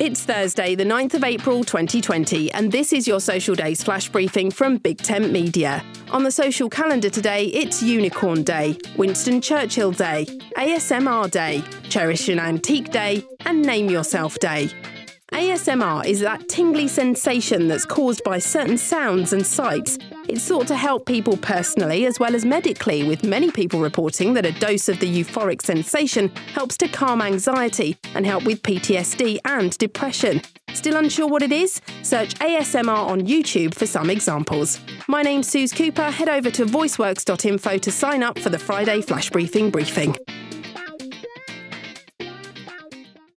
It's Thursday, the 9th of April 2020, and this is your Social Days flash briefing from Big Tent Media. On the social calendar today, it's Unicorn Day, Winston Churchill Day, ASMR Day, Cherish an Antique Day, and Name Yourself Day. ASMR is that tingly sensation that's caused by certain sounds and sights. It's sought to help people personally as well as medically, with many people reporting that a dose of the euphoric sensation helps to calm anxiety and help with PTSD and depression. Still unsure what it is? Search ASMR on YouTube for some examples. My name's Suze Cooper. Head over to voiceworks.info to sign up for the Friday Flash Briefing briefing.